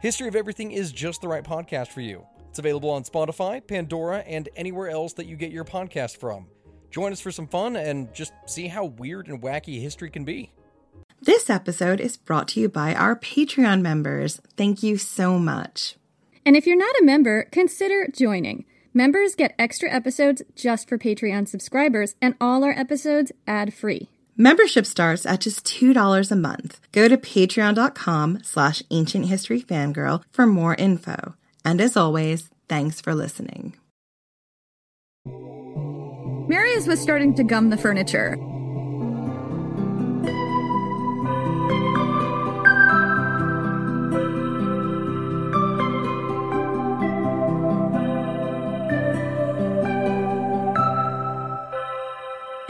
History of Everything is just the right podcast for you. It's available on Spotify, Pandora, and anywhere else that you get your podcast from. Join us for some fun and just see how weird and wacky history can be. This episode is brought to you by our Patreon members. Thank you so much. And if you're not a member, consider joining. Members get extra episodes just for Patreon subscribers, and all our episodes ad free. Membership starts at just $2 a month. Go to patreon.com slash ancient history fangirl for more info. And as always, thanks for listening. Marius was starting to gum the furniture.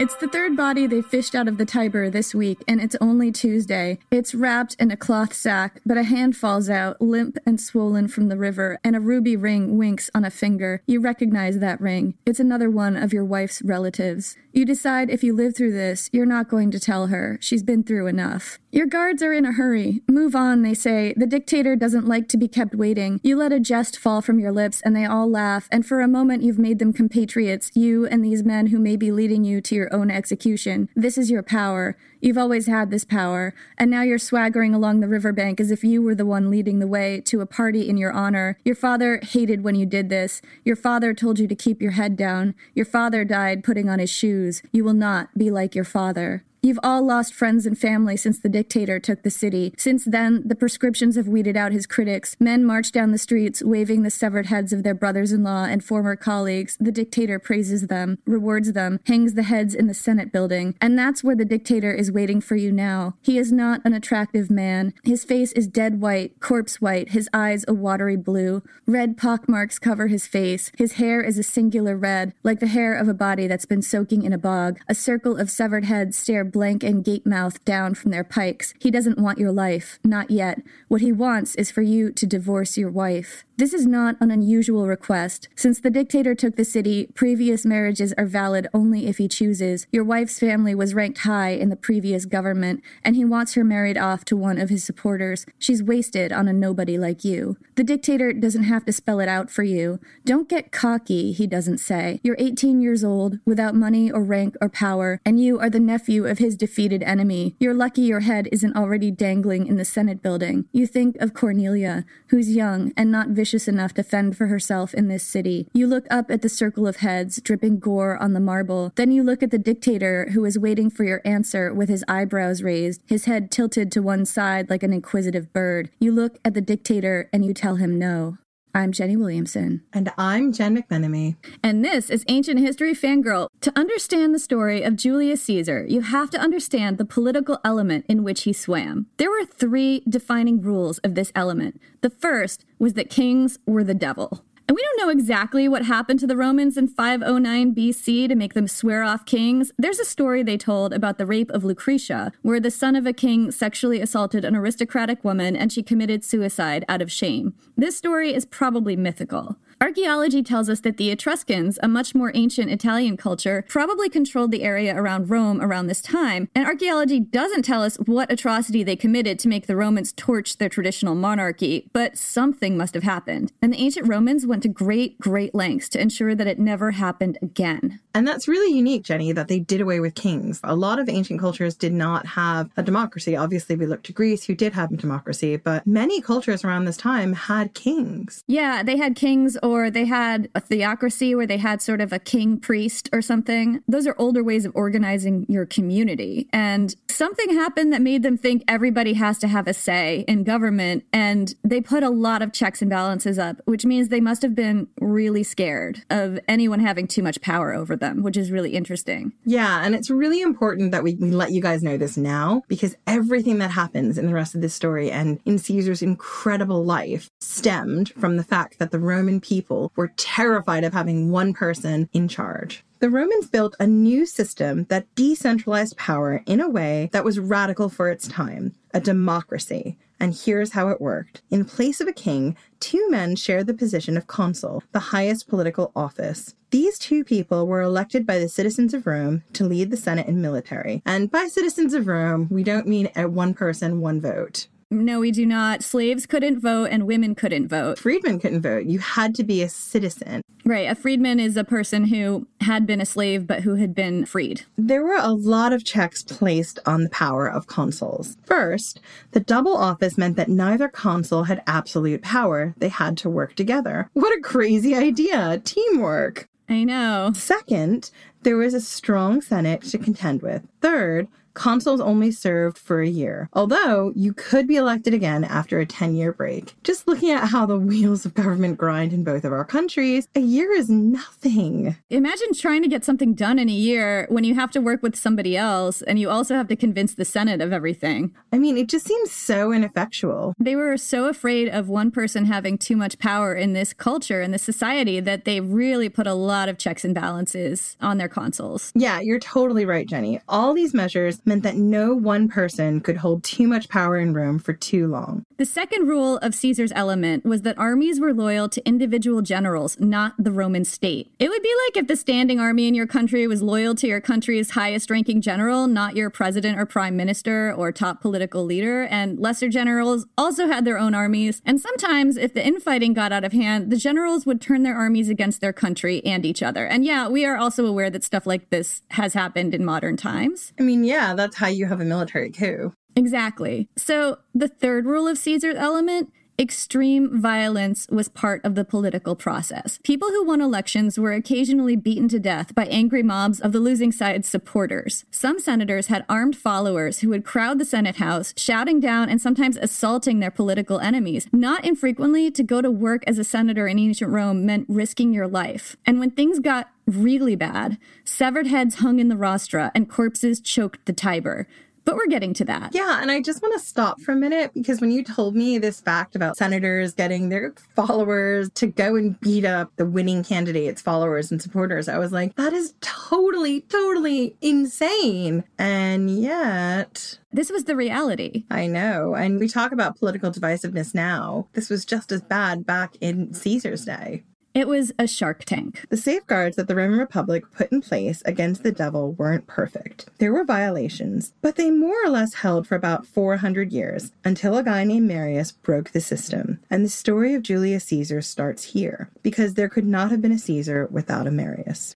It's the third body they fished out of the Tiber this week, and it's only Tuesday. It's wrapped in a cloth sack, but a hand falls out, limp and swollen from the river, and a ruby ring winks on a finger. You recognize that ring. It's another one of your wife's relatives. You decide if you live through this, you're not going to tell her. She's been through enough. Your guards are in a hurry. Move on, they say. The dictator doesn't like to be kept waiting. You let a jest fall from your lips, and they all laugh, and for a moment you've made them compatriots, you and these men who may be leading you to your own execution. This is your power. You've always had this power, and now you're swaggering along the riverbank as if you were the one leading the way to a party in your honor. Your father hated when you did this. Your father told you to keep your head down. Your father died putting on his shoes. You will not be like your father. You've all lost friends and family since the dictator took the city. Since then, the proscriptions have weeded out his critics. Men march down the streets, waving the severed heads of their brothers in law and former colleagues. The dictator praises them, rewards them, hangs the heads in the Senate building. And that's where the dictator is waiting for you now. He is not an attractive man. His face is dead white, corpse white, his eyes a watery blue. Red pockmarks cover his face. His hair is a singular red, like the hair of a body that's been soaking in a bog. A circle of severed heads stare blank and gape mouthed down from their pikes. He doesn't want your life, not yet. What he wants is for you to divorce your wife. This is not an unusual request. Since the dictator took the city, previous marriages are valid only if he chooses. Your wife's family was ranked high in the previous government, and he wants her married off to one of his supporters. She's wasted on a nobody like you. The dictator doesn't have to spell it out for you. Don't get cocky, he doesn't say. You're 18 years old, without money or rank or power, and you are the nephew of his defeated enemy. You're lucky your head isn't already dangling in the Senate building. You think of Cornelia, who's young and not vicious enough to fend for herself in this city. You look up at the circle of heads, dripping gore on the marble. Then you look at the dictator who is waiting for your answer with his eyebrows raised, his head tilted to one side like an inquisitive bird. You look at the dictator and you tell him no. I'm Jenny Williamson. And I'm Jen McMenemy. And this is Ancient History Fangirl. To understand the story of Julius Caesar, you have to understand the political element in which he swam. There were three defining rules of this element. The first was that kings were the devil. And we don't know exactly what happened to the Romans in 509 BC to make them swear off kings. There's a story they told about the rape of Lucretia, where the son of a king sexually assaulted an aristocratic woman and she committed suicide out of shame. This story is probably mythical. Archaeology tells us that the Etruscans, a much more ancient Italian culture, probably controlled the area around Rome around this time. And archaeology doesn't tell us what atrocity they committed to make the Romans torch their traditional monarchy, but something must have happened. And the ancient Romans went to great, great lengths to ensure that it never happened again. And that's really unique, Jenny, that they did away with kings. A lot of ancient cultures did not have a democracy. Obviously, we look to Greece, who did have a democracy, but many cultures around this time had kings. Yeah, they had kings or they had a theocracy where they had sort of a king priest or something. Those are older ways of organizing your community. And something happened that made them think everybody has to have a say in government. And they put a lot of checks and balances up, which means they must have been really scared of anyone having too much power over them, which is really interesting. Yeah, and it's really important that we, we let you guys know this now because everything that happens in the rest of this story and in Caesar's incredible life stemmed from the fact that the Roman people were terrified of having one person in charge. The Romans built a new system that decentralized power in a way that was radical for its time a democracy. And here's how it worked. In place of a king, two men shared the position of consul, the highest political office. These two people were elected by the citizens of Rome to lead the Senate and military. And by citizens of Rome, we don't mean a one person, one vote. No, we do not. Slaves couldn't vote and women couldn't vote. Freedmen couldn't vote. You had to be a citizen. Right. A freedman is a person who had been a slave but who had been freed. There were a lot of checks placed on the power of consuls. First, the double office meant that neither consul had absolute power. They had to work together. What a crazy idea! Teamwork! I know. Second, there was a strong Senate to contend with. Third, consuls only served for a year, although you could be elected again after a 10 year break. Just looking at how the wheels of government grind in both of our countries, a year is nothing. Imagine trying to get something done in a year when you have to work with somebody else and you also have to convince the Senate of everything. I mean, it just seems so ineffectual. They were so afraid of one person having too much power in this culture and this society that they really put a lot of checks and balances on their consuls. Yeah, you're totally right, Jenny. All these measures meant that no one person could hold too much power in Rome for too long. The second rule of Caesar's element was that armies were loyal to individual generals, not the Roman state. It would be like if the standing army in your country was loyal to your country's highest ranking general, not your president or prime minister or top political leader, and lesser generals also had their own armies. And sometimes, if the infighting got out of hand, the generals would turn their armies against their country and each other. And yeah, we are also aware that stuff like this has happened in modern times. I mean, yeah, that's how you have a military coup. Exactly. So the third rule of Caesar's element extreme violence was part of the political process. People who won elections were occasionally beaten to death by angry mobs of the losing side's supporters. Some senators had armed followers who would crowd the Senate House, shouting down and sometimes assaulting their political enemies. Not infrequently, to go to work as a senator in ancient Rome meant risking your life. And when things got really bad, severed heads hung in the rostra and corpses choked the Tiber. But we're getting to that. Yeah, and I just want to stop for a minute because when you told me this fact about senators getting their followers to go and beat up the winning candidate's followers and supporters, I was like, that is totally, totally insane. And yet. This was the reality. I know. And we talk about political divisiveness now. This was just as bad back in Caesar's day. It was a shark tank. The safeguards that the Roman Republic put in place against the devil weren't perfect. There were violations, but they more or less held for about 400 years until a guy named Marius broke the system. And the story of Julius Caesar starts here, because there could not have been a Caesar without a Marius.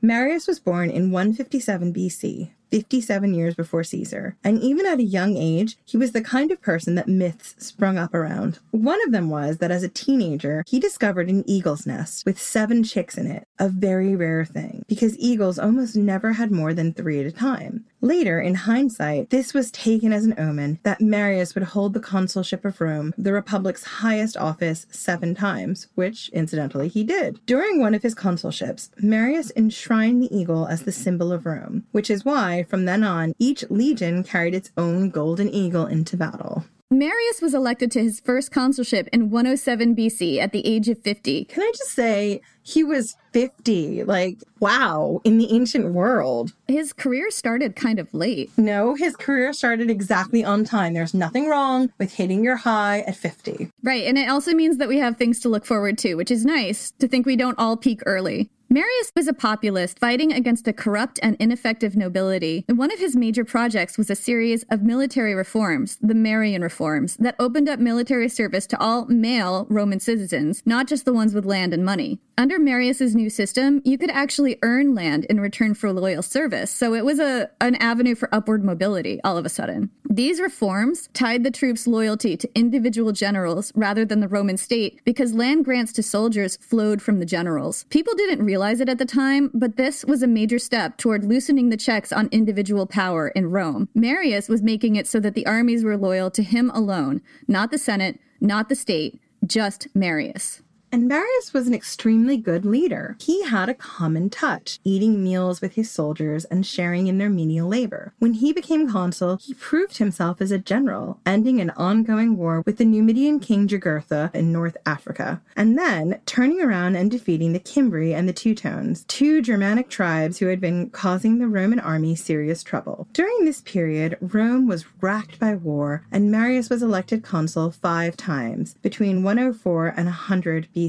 Marius was born in 157 BC. 57 years before Caesar. And even at a young age, he was the kind of person that myths sprung up around. One of them was that as a teenager, he discovered an eagle's nest with seven chicks in it, a very rare thing, because eagles almost never had more than three at a time. Later, in hindsight, this was taken as an omen that Marius would hold the consulship of Rome, the Republic's highest office, seven times, which, incidentally, he did. During one of his consulships, Marius enshrined the eagle as the symbol of Rome, which is why, from then on, each legion carried its own golden eagle into battle. Marius was elected to his first consulship in 107 BC at the age of 50. Can I just say, he was 50. Like, wow, in the ancient world. His career started kind of late. No, his career started exactly on time. There's nothing wrong with hitting your high at 50. Right, and it also means that we have things to look forward to, which is nice to think we don't all peak early. Marius was a populist fighting against a corrupt and ineffective nobility, and one of his major projects was a series of military reforms, the Marian Reforms, that opened up military service to all male Roman citizens, not just the ones with land and money. Under Marius's new system, you could actually earn land in return for loyal service, so it was a an avenue for upward mobility all of a sudden. These reforms tied the troops' loyalty to individual generals rather than the Roman state because land grants to soldiers flowed from the generals. People didn't realize realize it at the time, but this was a major step toward loosening the checks on individual power in Rome. Marius was making it so that the armies were loyal to him alone, not the Senate, not the state, just Marius. And Marius was an extremely good leader. He had a common touch, eating meals with his soldiers and sharing in their menial labor. When he became consul, he proved himself as a general, ending an ongoing war with the Numidian king Jugurtha in North Africa, and then turning around and defeating the Cimbri and the Teutones, two Germanic tribes who had been causing the Roman army serious trouble. During this period, Rome was racked by war, and Marius was elected consul five times, between 104 and 100 BC.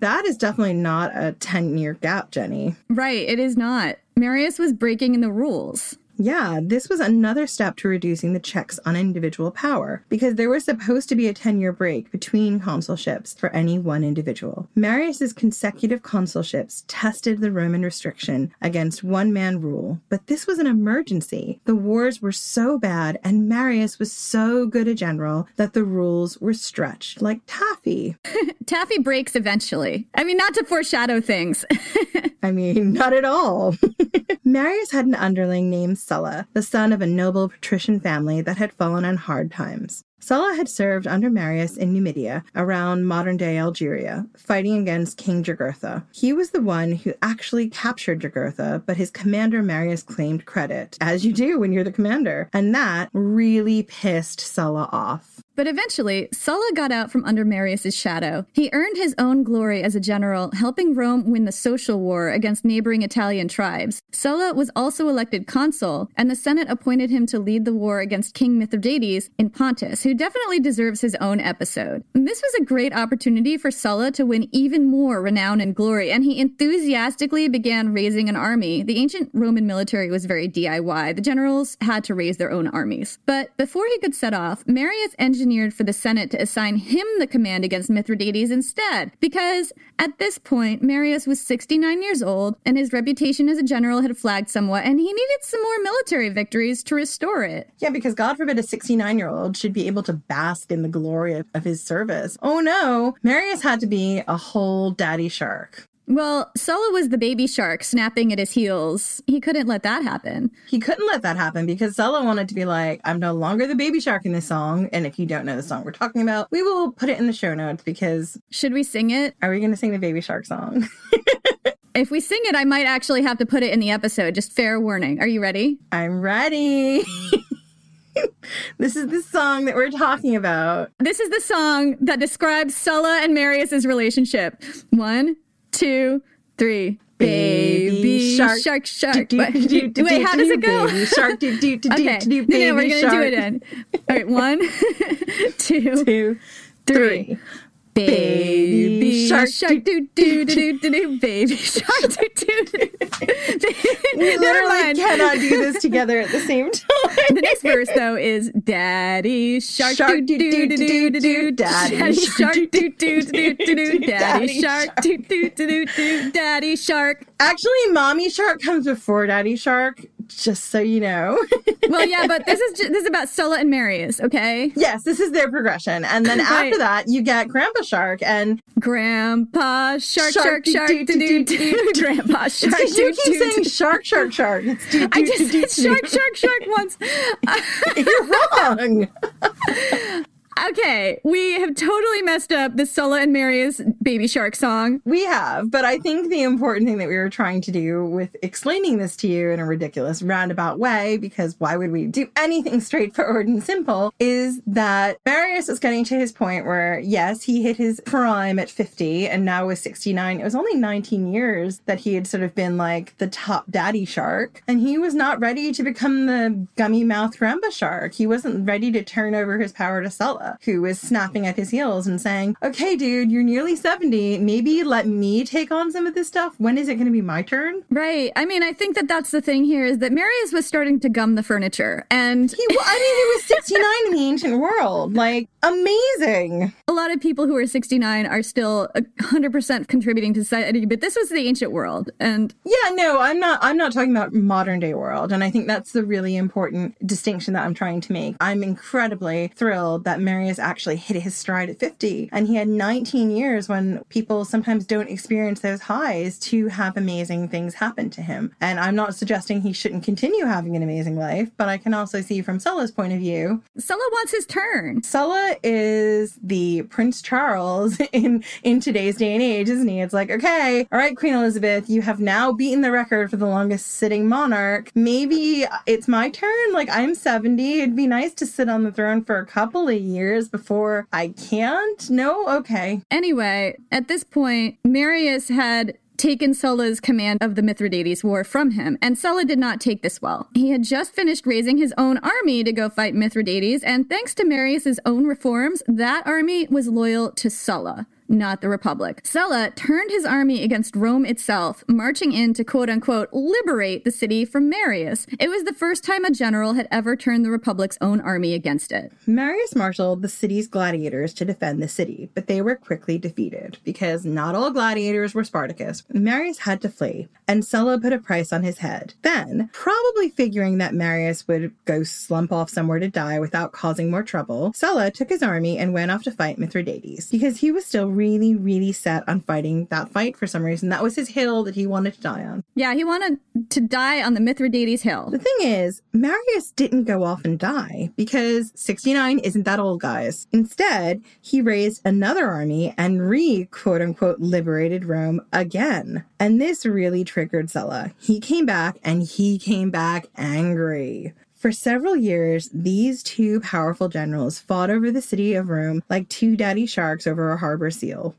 That is definitely not a 10 year gap, Jenny. Right, it is not. Marius was breaking the rules. Yeah, this was another step to reducing the checks on individual power, because there was supposed to be a 10 year break between consulships for any one individual. Marius's consecutive consulships tested the Roman restriction against one man rule, but this was an emergency. The wars were so bad, and Marius was so good a general that the rules were stretched like taffy. taffy breaks eventually. I mean, not to foreshadow things. I mean, not at all. Marius had an underling named Sulla, the son of a noble patrician family that had fallen on hard times. Sulla had served under Marius in Numidia, around modern day Algeria, fighting against King Jugurtha. He was the one who actually captured Jugurtha, but his commander Marius claimed credit, as you do when you're the commander. And that really pissed Sulla off. But eventually, Sulla got out from under Marius's shadow. He earned his own glory as a general, helping Rome win the social war against neighboring Italian tribes. Sulla was also elected consul, and the Senate appointed him to lead the war against King Mithridates in Pontus, who definitely deserves his own episode. This was a great opportunity for Sulla to win even more renown and glory, and he enthusiastically began raising an army. The ancient Roman military was very DIY. The generals had to raise their own armies. But before he could set off, Marius engineered for the Senate to assign him the command against Mithridates instead, because at this point, Marius was 69 years old, and his reputation as a general had flagged somewhat, and he needed some more military victories to restore it. Yeah, because God forbid a 69 year old should be able to bask in the glory of, of his service. Oh no, Marius had to be a whole daddy shark. Well, Sulla was the baby shark snapping at his heels. He couldn't let that happen. He couldn't let that happen because Sulla wanted to be like, I'm no longer the baby shark in this song. And if you don't know the song we're talking about, we will put it in the show notes because. Should we sing it? Are we going to sing the baby shark song? if we sing it, I might actually have to put it in the episode. Just fair warning. Are you ready? I'm ready. this is the song that we're talking about. This is the song that describes Sulla and Marius's relationship. One, two, three. Baby shark, shark, shark. Wait, how does it go? Baby shark, do, do, do, okay. do, do, no, no, we're gonna do it in. All right, one, two, two, three. Baby shark, shark, do do do do do baby shark, do do do. We literally cannot do this together at the same time. The next verse though is Daddy shark, do do do do do do do, Daddy shark, do do do do do do, Daddy shark, do do do do do, Daddy shark. Actually, Mommy Shark comes before Daddy Shark just so you know. well, yeah, but this is just, this is about Sulla and Marius, okay? Yes, this is their progression, and then Right. after that, you get Grandpa Shark and Grandpa Shark, Shark, Shark, do do do. Grandpa It's Shark, 'cause you do, keep do, saying do. Shark, Shark, Shark. It's do, I do, just do, do, said do. Shark, Shark, Shark once. You're wrong. Okay, we have totally messed up the Sulla and Marius Baby Shark song. We have, but I think the important thing that we were trying to do with explaining this to you in a ridiculous roundabout way, because why would we do anything straightforward and simple, is that Marius is getting to his point where, yes, he hit his prime at 50 and now was 69. It was only 19 years that he had sort of been like the top daddy shark, and he was not ready to become the gummy mouth grandpa shark. He wasn't ready to turn over his power to Sulla, who was snapping at his heels and saying, Okay, dude, you're nearly 70. Maybe let me take on some of this stuff. When is it going to be my turn? Right. I mean, I think that that's the thing here is that Marius was starting to gum the furniture, and He, wa- I mean, he was 69 in the ancient world. Like, amazing. a lot of people who are 69 are still uh, 100% contributing to society, but this was the ancient world, and Yeah, no, I'm not I'm not talking about modern day world and I think that's the really important distinction that I'm trying to make. I'm incredibly thrilled that Marius actually hit his stride at 50 and he had 19 years when people sometimes don't experience those highs to have amazing things happen to him. And I'm not suggesting he shouldn't continue having an amazing life, but I can also see from Sulla's point of view Sulla wants his turn. Sulla is the Prince Charles in in today's day and age, isn't he? It's like, okay, all right, Queen Elizabeth, you have now beaten the record for the longest sitting monarch. Maybe it's my turn. Like I'm 70. It'd be nice to sit on the throne for a couple of years before I can't. No, okay. Anyway, at this point, Marius had taken Sulla's command of the Mithridates War from him, and Sulla did not take this well. He had just finished raising his own army to go fight Mithridates, and thanks to Marius's own reforms, that army was loyal to Sulla. Not the Republic. Sulla turned his army against Rome itself, marching in to quote unquote liberate the city from Marius. It was the first time a general had ever turned the Republic's own army against it. Marius marshaled the city's gladiators to defend the city, but they were quickly defeated because not all gladiators were Spartacus. Marius had to flee, and Sulla put a price on his head. Then, probably figuring that Marius would go slump off somewhere to die without causing more trouble, Sulla took his army and went off to fight Mithridates because he was still really, really set on fighting that fight for some reason. That was his hill that he wanted to die on. Yeah, he wanted to die on the Mithridates Hill. The thing is, Marius didn't go off and die because 69 isn't that old, guys. Instead, he raised another army and re quote unquote liberated Rome again. And this really triggered Sulla. He came back and he came back angry. For several years, these two powerful generals fought over the city of Rome like two daddy sharks over a harbor seal.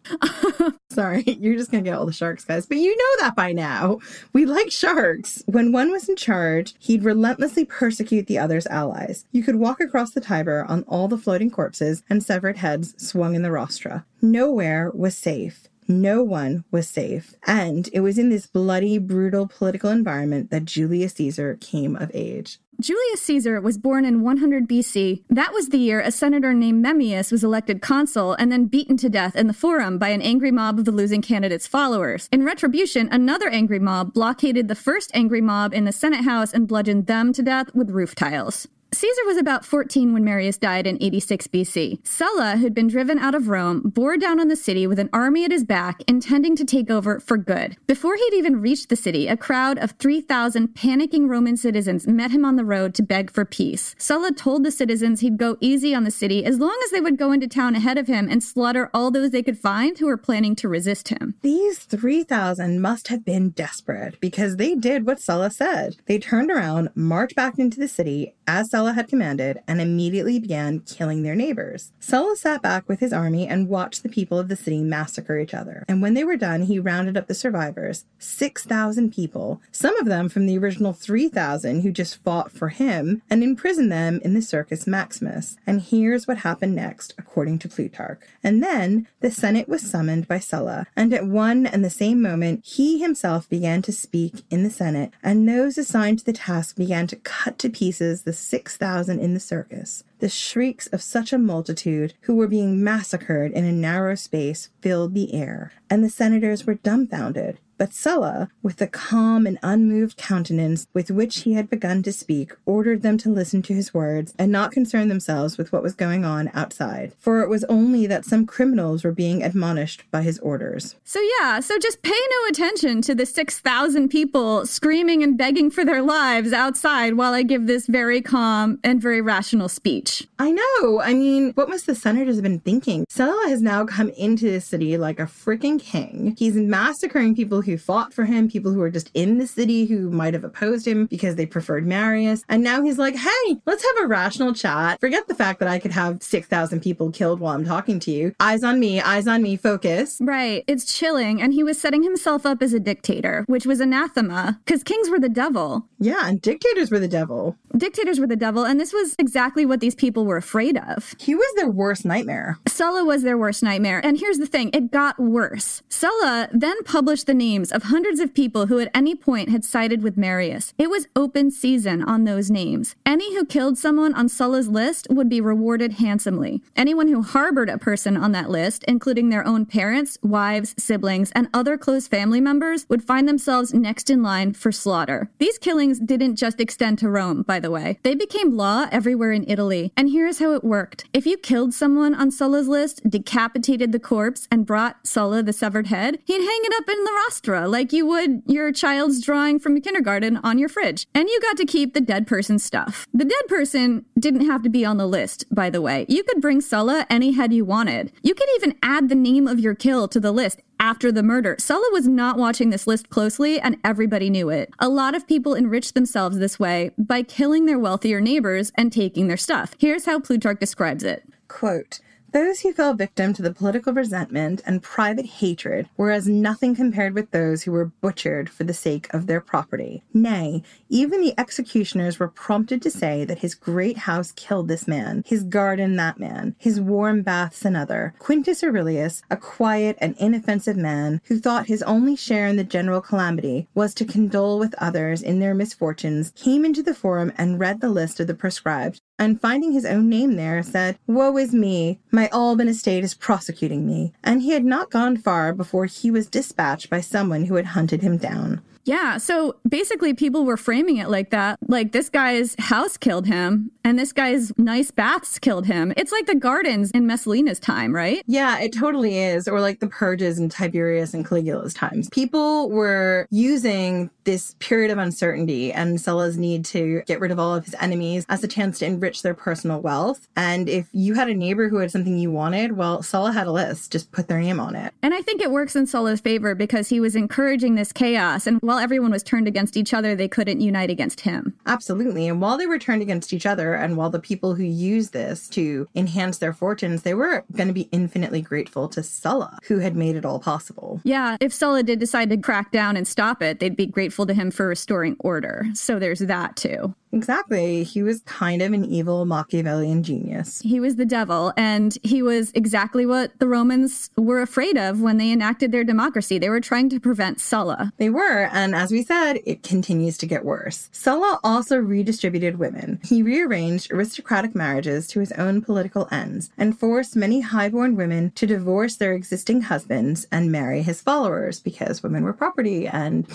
Sorry, you're just gonna get all the sharks, guys. But you know that by now. We like sharks. When one was in charge, he'd relentlessly persecute the other's allies. You could walk across the Tiber on all the floating corpses and severed heads swung in the rostra. Nowhere was safe. No one was safe. And it was in this bloody, brutal political environment that Julius Caesar came of age. Julius Caesar was born in 100 BC. That was the year a senator named Memmius was elected consul and then beaten to death in the Forum by an angry mob of the losing candidate's followers. In retribution, another angry mob blockaded the first angry mob in the Senate House and bludgeoned them to death with roof tiles. Caesar was about 14 when Marius died in 86 BC. Sulla, who'd been driven out of Rome, bore down on the city with an army at his back, intending to take over for good. Before he'd even reached the city, a crowd of 3,000 panicking Roman citizens met him on the road to beg for peace. Sulla told the citizens he'd go easy on the city as long as they would go into town ahead of him and slaughter all those they could find who were planning to resist him. These 3,000 must have been desperate because they did what Sulla said. They turned around, marched back into the city as Sulla had commanded, and immediately began killing their neighbors. Sulla sat back with his army and watched the people of the city massacre each other. And when they were done, he rounded up the survivors 6,000 people, some of them from the original 3,000 who just fought for him, and imprisoned them in the Circus Maximus. And here's what happened next, according to Plutarch. And then the Senate was summoned by Sulla, and at one and the same moment, he himself began to speak in the Senate, and those assigned to the task began to cut to pieces the 6,000 in the circus. The shrieks of such a multitude who were being massacred in a narrow space filled the air, and the senators were dumbfounded. But Sulla, with the calm and unmoved countenance with which he had begun to speak, ordered them to listen to his words and not concern themselves with what was going on outside. For it was only that some criminals were being admonished by his orders. So, yeah, so just pay no attention to the 6,000 people screaming and begging for their lives outside while I give this very calm and very rational speech. I know. I mean, what must the senators have been thinking? Sulla has now come into the city like a freaking king. He's massacring people who fought for him, people who were just in the city who might have opposed him because they preferred Marius. And now he's like, hey, let's have a rational chat. Forget the fact that I could have 6,000 people killed while I'm talking to you. Eyes on me, eyes on me, focus. Right. It's chilling. And he was setting himself up as a dictator, which was anathema because kings were the devil. Yeah, and dictators were the devil. Dictators were the devil. And this was exactly what these people were afraid of. He was their worst nightmare. Sulla was their worst nightmare. And here's the thing it got worse. Sulla then published the names of hundreds of people who at any point had sided with Marius. It was open season on those names. Any who killed someone on Sulla's list would be rewarded handsomely. Anyone who harbored a person on that list, including their own parents, wives, siblings, and other close family members, would find themselves next in line for slaughter. These killings didn't just extend to Rome, by the way. They became law everywhere in Italy. And here's how it worked. If you killed someone on Sulla's list, decapitated the corpse, and brought Sulla the severed head, he'd hang it up in the like you would your child's drawing from kindergarten on your fridge. And you got to keep the dead person's stuff. The dead person didn't have to be on the list, by the way. You could bring Sulla any head you wanted. You could even add the name of your kill to the list after the murder. Sulla was not watching this list closely, and everybody knew it. A lot of people enriched themselves this way by killing their wealthier neighbors and taking their stuff. Here's how Plutarch describes it. Quote, those who fell victim to the political resentment and private hatred were as nothing compared with those who were butchered for the sake of their property. Nay, even the executioners were prompted to say that his great house killed this man, his garden that man, his warm baths another. Quintus Aurelius, a quiet and inoffensive man who thought his only share in the general calamity was to condole with others in their misfortunes, came into the forum and read the list of the proscribed, and finding his own name there, said, Woe is me! My Alban estate is prosecuting me. And he had not gone far before he was dispatched by someone who had hunted him down. Yeah. So basically, people were framing it like that. Like this guy's house killed him and this guy's nice baths killed him. It's like the gardens in Messalina's time, right? Yeah, it totally is. Or like the purges in Tiberius and Caligula's times. People were using this period of uncertainty and Sulla's need to get rid of all of his enemies as a chance to enrich their personal wealth. And if you had a neighbor who had something you wanted, well, Sulla had a list. Just put their name on it. And I think it works in Sulla's favor because he was encouraging this chaos. And while everyone was turned against each other, they couldn't unite against him. Absolutely. And while they were turned against each other, and while the people who used this to enhance their fortunes, they were going to be infinitely grateful to Sulla, who had made it all possible. Yeah, if Sulla did decide to crack down and stop it, they'd be grateful to him for restoring order. So there's that too. Exactly. He was kind of an evil Machiavellian genius. He was the devil, and he was exactly what the Romans were afraid of when they enacted their democracy. They were trying to prevent Sulla. They were, and as we said, it continues to get worse. Sulla also redistributed women. He rearranged aristocratic marriages to his own political ends and forced many highborn women to divorce their existing husbands and marry his followers because women were property and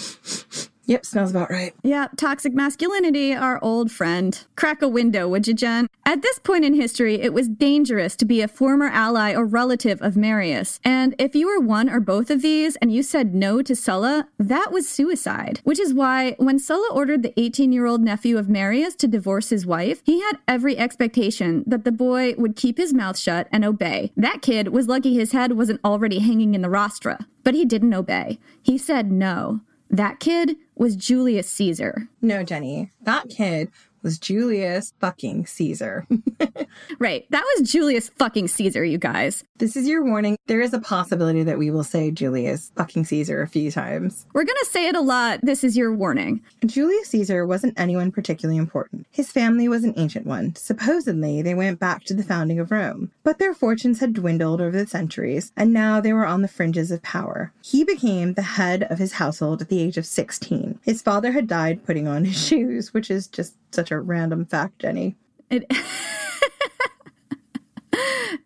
Yep, smells about right. Yeah, toxic masculinity, our old friend. Crack a window, would you, Jen? At this point in history, it was dangerous to be a former ally or relative of Marius. And if you were one or both of these and you said no to Sulla, that was suicide. Which is why when Sulla ordered the 18 year old nephew of Marius to divorce his wife, he had every expectation that the boy would keep his mouth shut and obey. That kid was lucky his head wasn't already hanging in the rostra. But he didn't obey. He said no. That kid was Julius Caesar. No, Jenny. That kid was Julius fucking Caesar. right. That was Julius fucking Caesar, you guys. This is your warning. There is a possibility that we will say Julius fucking Caesar a few times. We're going to say it a lot. This is your warning. Julius Caesar wasn't anyone particularly important. His family was an ancient one. Supposedly, they went back to the founding of Rome. But their fortunes had dwindled over the centuries, and now they were on the fringes of power. He became the head of his household at the age of 16. His father had died putting on his shoes, which is just such a random fact, Jenny. It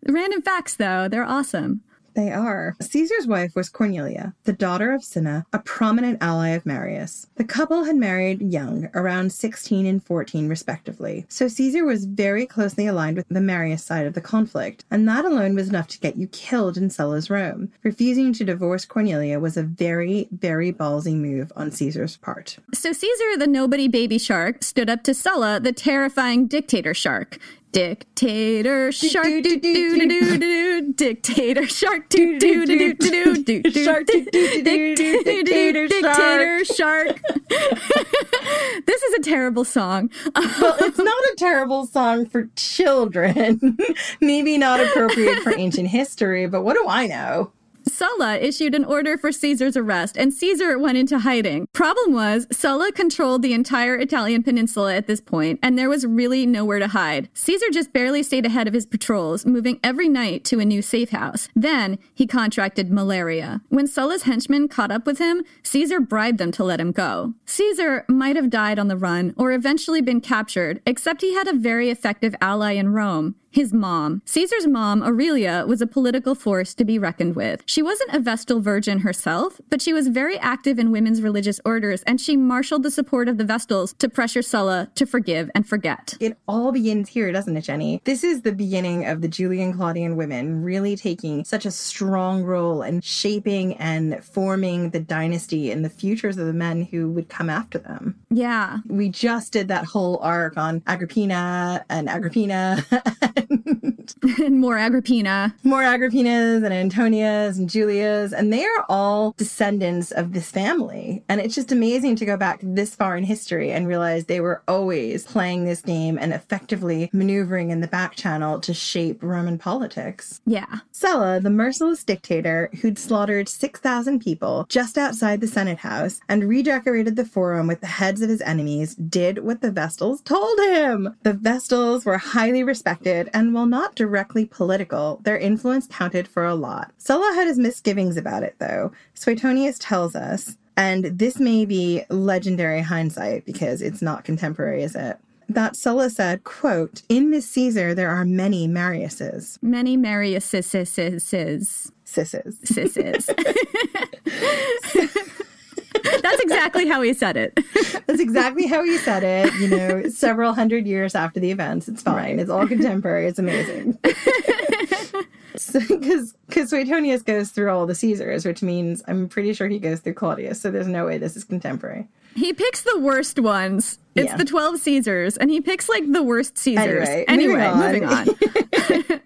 random facts though, they're awesome. They are. Caesar's wife was Cornelia, the daughter of Cinna, a prominent ally of Marius. The couple had married young, around 16 and 14 respectively, so Caesar was very closely aligned with the Marius side of the conflict, and that alone was enough to get you killed in Sulla's Rome. Refusing to divorce Cornelia was a very, very ballsy move on Caesar's part. So Caesar, the nobody baby shark, stood up to Sulla, the terrifying dictator shark. Dictator shark, do do do do do do. Dictator shark, do do do do do do do. Shark, do. Dictator shark. This is a terrible song. Well, it's not a terrible song for children. Maybe not appropriate for ancient history, but what do I know? Sulla issued an order for Caesar's arrest, and Caesar went into hiding. Problem was, Sulla controlled the entire Italian peninsula at this point, and there was really nowhere to hide. Caesar just barely stayed ahead of his patrols, moving every night to a new safe house. Then he contracted malaria. When Sulla's henchmen caught up with him, Caesar bribed them to let him go. Caesar might have died on the run or eventually been captured, except he had a very effective ally in Rome his mom. Caesar's mom, Aurelia, was a political force to be reckoned with. She wasn't a Vestal virgin herself, but she was very active in women's religious orders, and she marshaled the support of the Vestals to pressure Sulla to forgive and forget. It all begins here, doesn't it, Jenny? This is the beginning of the Julio-Claudian women really taking such a strong role in shaping and forming the dynasty and the futures of the men who would come after them. Yeah. We just did that whole arc on Agrippina and Agrippina and more Agrippina. more Agrippinas and Antonias and Julias, and they are all descendants of this family. And it's just amazing to go back this far in history and realize they were always playing this game and effectively maneuvering in the back channel to shape Roman politics. Yeah. Sulla, the merciless dictator who'd slaughtered 6,000 people just outside the Senate House and redecorated the forum with the heads of his enemies, did what the Vestals told him. The Vestals were highly respected, and while not directly political, their influence counted for a lot. Sulla had his misgivings about it, though. Suetonius tells us, and this may be legendary hindsight because it's not contemporary, is it? That Sulla said, quote, In this Caesar there are many Mariuses. Many Mariuses. Sisses. Sisses. That's exactly how he said it. That's exactly how he said it, you know, several hundred years after the events. It's fine. Right. It's all contemporary. It's amazing. Because because Suetonius goes through all the Caesars, which means I'm pretty sure he goes through Claudius. So there's no way this is contemporary. He picks the worst ones. It's Yeah. the 12 Caesars, and he picks like the worst Caesars. Anyway, moving moving on. on.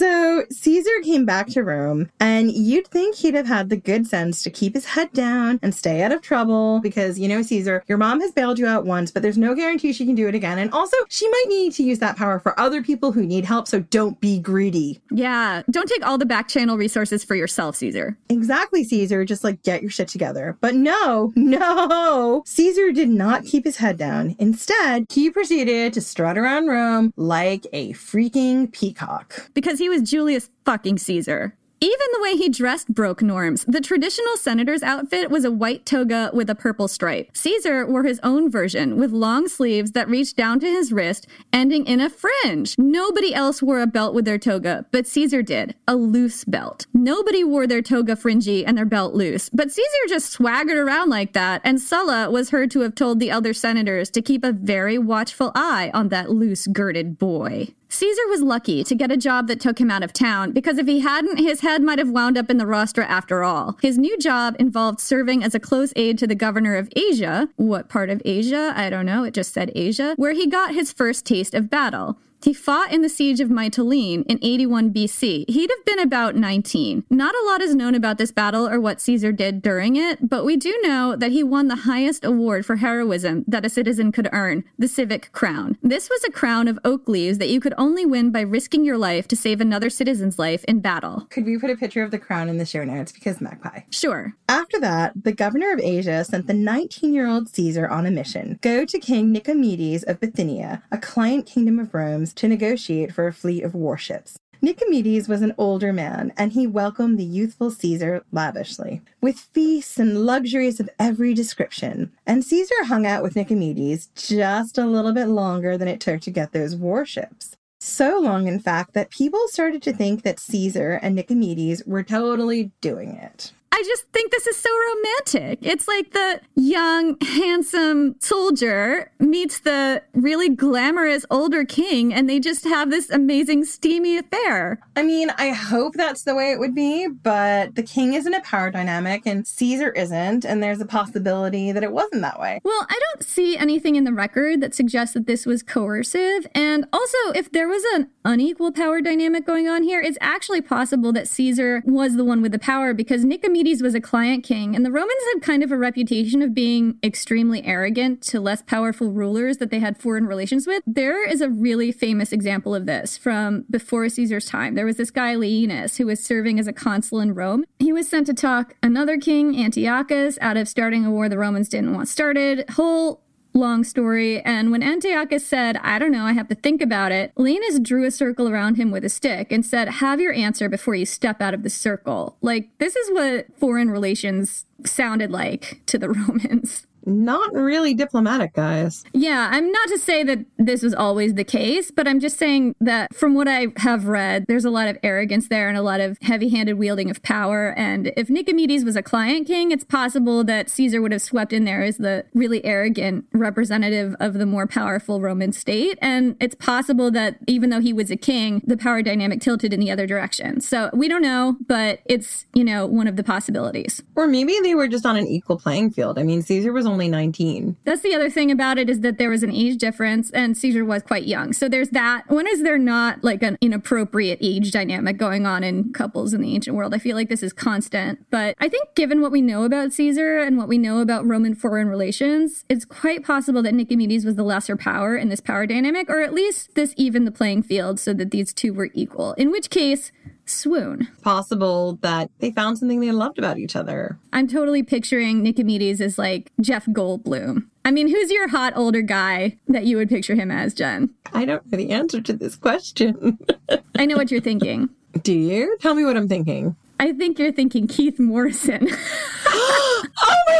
So Caesar came back to Rome, and you'd think he'd have had the good sense to keep his head down and stay out of trouble because, you know, Caesar, your mom has bailed you out once, but there's no guarantee she can do it again. And also, she might need to use that power for other people who need help, so don't be greedy. yeah. Don't take all the back channel resources for yourself, Caesar. Exactly, Caesar. Just like get your shit together. But no, no. Caesar did not keep his head down. Instead, he proceeded to strut around Rome like a freaking peacock. Because he was Julius fucking Caesar. Even the way he dressed broke norms. The traditional senator's outfit was a white toga with a purple stripe. Caesar wore his own version with long sleeves that reached down to his wrist, ending in a fringe. Nobody else wore a belt with their toga, but Caesar did. A loose belt. Nobody wore their toga fringy and their belt loose, but Caesar just swaggered around like that, and Sulla was heard to have told the other senators to keep a very watchful eye on that loose girded boy. Caesar was lucky to get a job that took him out of town because if he hadn't, his head might have wound up in the rostra after all. His new job involved serving as a close aide to the governor of Asia. What part of Asia? I don't know. It just said Asia, where he got his first taste of battle. He fought in the siege of Mytilene in 81 BC. He'd have been about 19. Not a lot is known about this battle or what Caesar did during it, but we do know that he won the highest award for heroism that a citizen could earn, the Civic Crown. This was a crown of oak leaves that you could only win by risking your life to save another citizen's life in battle. Could we put a picture of the crown in the show notes? Because magpie. Sure. After that, the governor of Asia sent the 19 year old Caesar on a mission go to King Nicomedes of Bithynia, a client kingdom of Rome's, to negotiate for a fleet of warships. Nicomedes was an older man, and he welcomed the youthful Caesar lavishly, with feasts and luxuries of every description. And Caesar hung out with Nicomedes just a little bit longer than it took to get those warships. So long, in fact, that people started to think that Caesar and Nicomedes were totally doing it. I just think this is so romantic. It's like the young, handsome soldier meets the really glamorous older king, and they just have this amazing, steamy affair. I mean, I hope that's the way it would be, but the king isn't a power dynamic, and Caesar isn't, and there's a possibility that it wasn't that way. Well, I don't see anything in the record that suggests that this was coercive. And also, if there was an unequal power dynamic going on here, it's actually possible that Caesar was the one with the power because Nicomedes was a client king, and the Romans had kind of a reputation of being extremely arrogant to less powerful rulers that they had foreign relations with. There is a really famous example of this from before Caesar's time. There was this guy, Laenas, who was serving as a consul in Rome. He was sent to talk another king, Antiochus, out of starting a war the Romans didn't want started. Whole long story. And when Antiochus said, I don't know, I have to think about it, Laenas drew a circle around him with a stick and said, Have your answer before you step out of the circle. Like, this is what foreign relations sounded like to the Romans not really diplomatic, guys. Yeah, I'm not to say that this was always the case, but I'm just saying that from what I have read, there's a lot of arrogance there and a lot of heavy handed wielding of power. And if Nicomedes was a client king, it's possible that Caesar would have swept in there as the really arrogant representative of the more powerful Roman state. And it's possible that even though he was a king, the power dynamic tilted in the other direction. So we don't know, but it's, you know, one of the possibilities. Or maybe they were just on an equal playing field. I mean, Caesar was only 19. That's the other thing about it is that there was an age difference and Caesar was quite young. So there's that. When is there not like an inappropriate age dynamic going on in couples in the ancient world? I feel like this is constant. But I think given what we know about Caesar and what we know about Roman foreign relations, it's quite possible that Nicomedes was the lesser power in this power dynamic, or at least this evened the playing field so that these two were equal. In which case, swoon. Possible that they found something they loved about each other. I'm totally picturing Nicomedes as like Jeff Goldblum. I mean, who's your hot older guy that you would picture him as, Jen? I don't know the answer to this question. I know what you're thinking. Do you? Tell me what I'm thinking. I think you're thinking Keith Morrison. oh my God, Keith Morrison!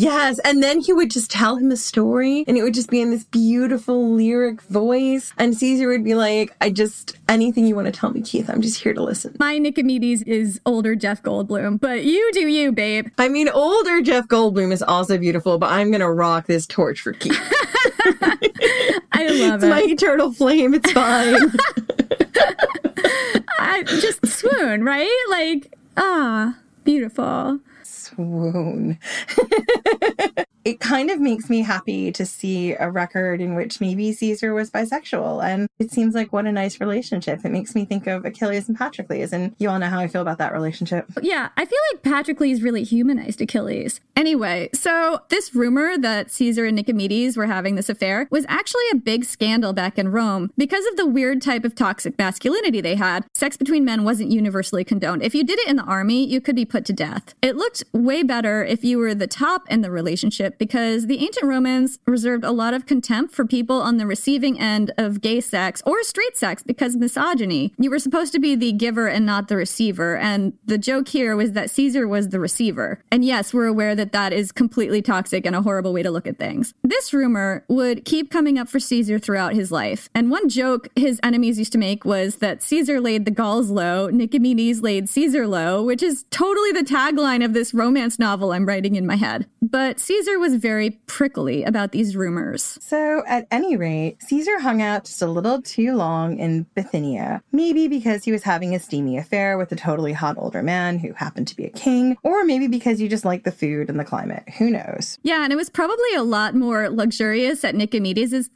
Yes. And then he would just tell him a story and it would just be in this beautiful lyric voice. And Caesar would be like, I just, anything you want to tell me, Keith, I'm just here to listen. My Nicomedes is older Jeff Goldblum, but you do you, babe. I mean, older Jeff Goldblum is also beautiful, but I'm going to rock this torch for Keith. I love it's it. my eternal flame. It's fine. I just swoon, right? Like, ah, beautiful. Swoon. it kind of makes me happy to see a record in which maybe Caesar was bisexual. And it seems like what a nice relationship. It makes me think of Achilles and Patroclus. And you all know how I feel about that relationship. Yeah, I feel like Patroclus really humanized Achilles. Anyway, so this rumor that Caesar and Nicomedes were having this affair was actually a big scandal back in Rome because of the weird type of toxic masculinity they had. Sex between men wasn't universally condoned. If you did it in the army, you could be put to death. It looked way better if you were the top in the relationship because the ancient Romans reserved a lot of contempt for people on the receiving end of gay sex or straight sex because misogyny. You were supposed to be the giver and not the receiver. And the joke here was that Caesar was the receiver. And yes, we're aware that that is completely toxic and a horrible way to look at things. This rumor would keep coming up for Caesar throughout his life. And one joke his enemies used to make was that Caesar laid the Gauls low, Nicomedes laid Caesar low, which is totally the tagline of this romance novel I'm writing in my head. But Caesar was very prickly about these rumors. So, at any rate, Caesar hung out just a little too long in Bithynia. Maybe because he was having a steamy affair with a totally hot older man who happened to be a king, or maybe because you just like the food and the climate. Who knows? Yeah, and it was probably a lot more luxurious at Nicomedes'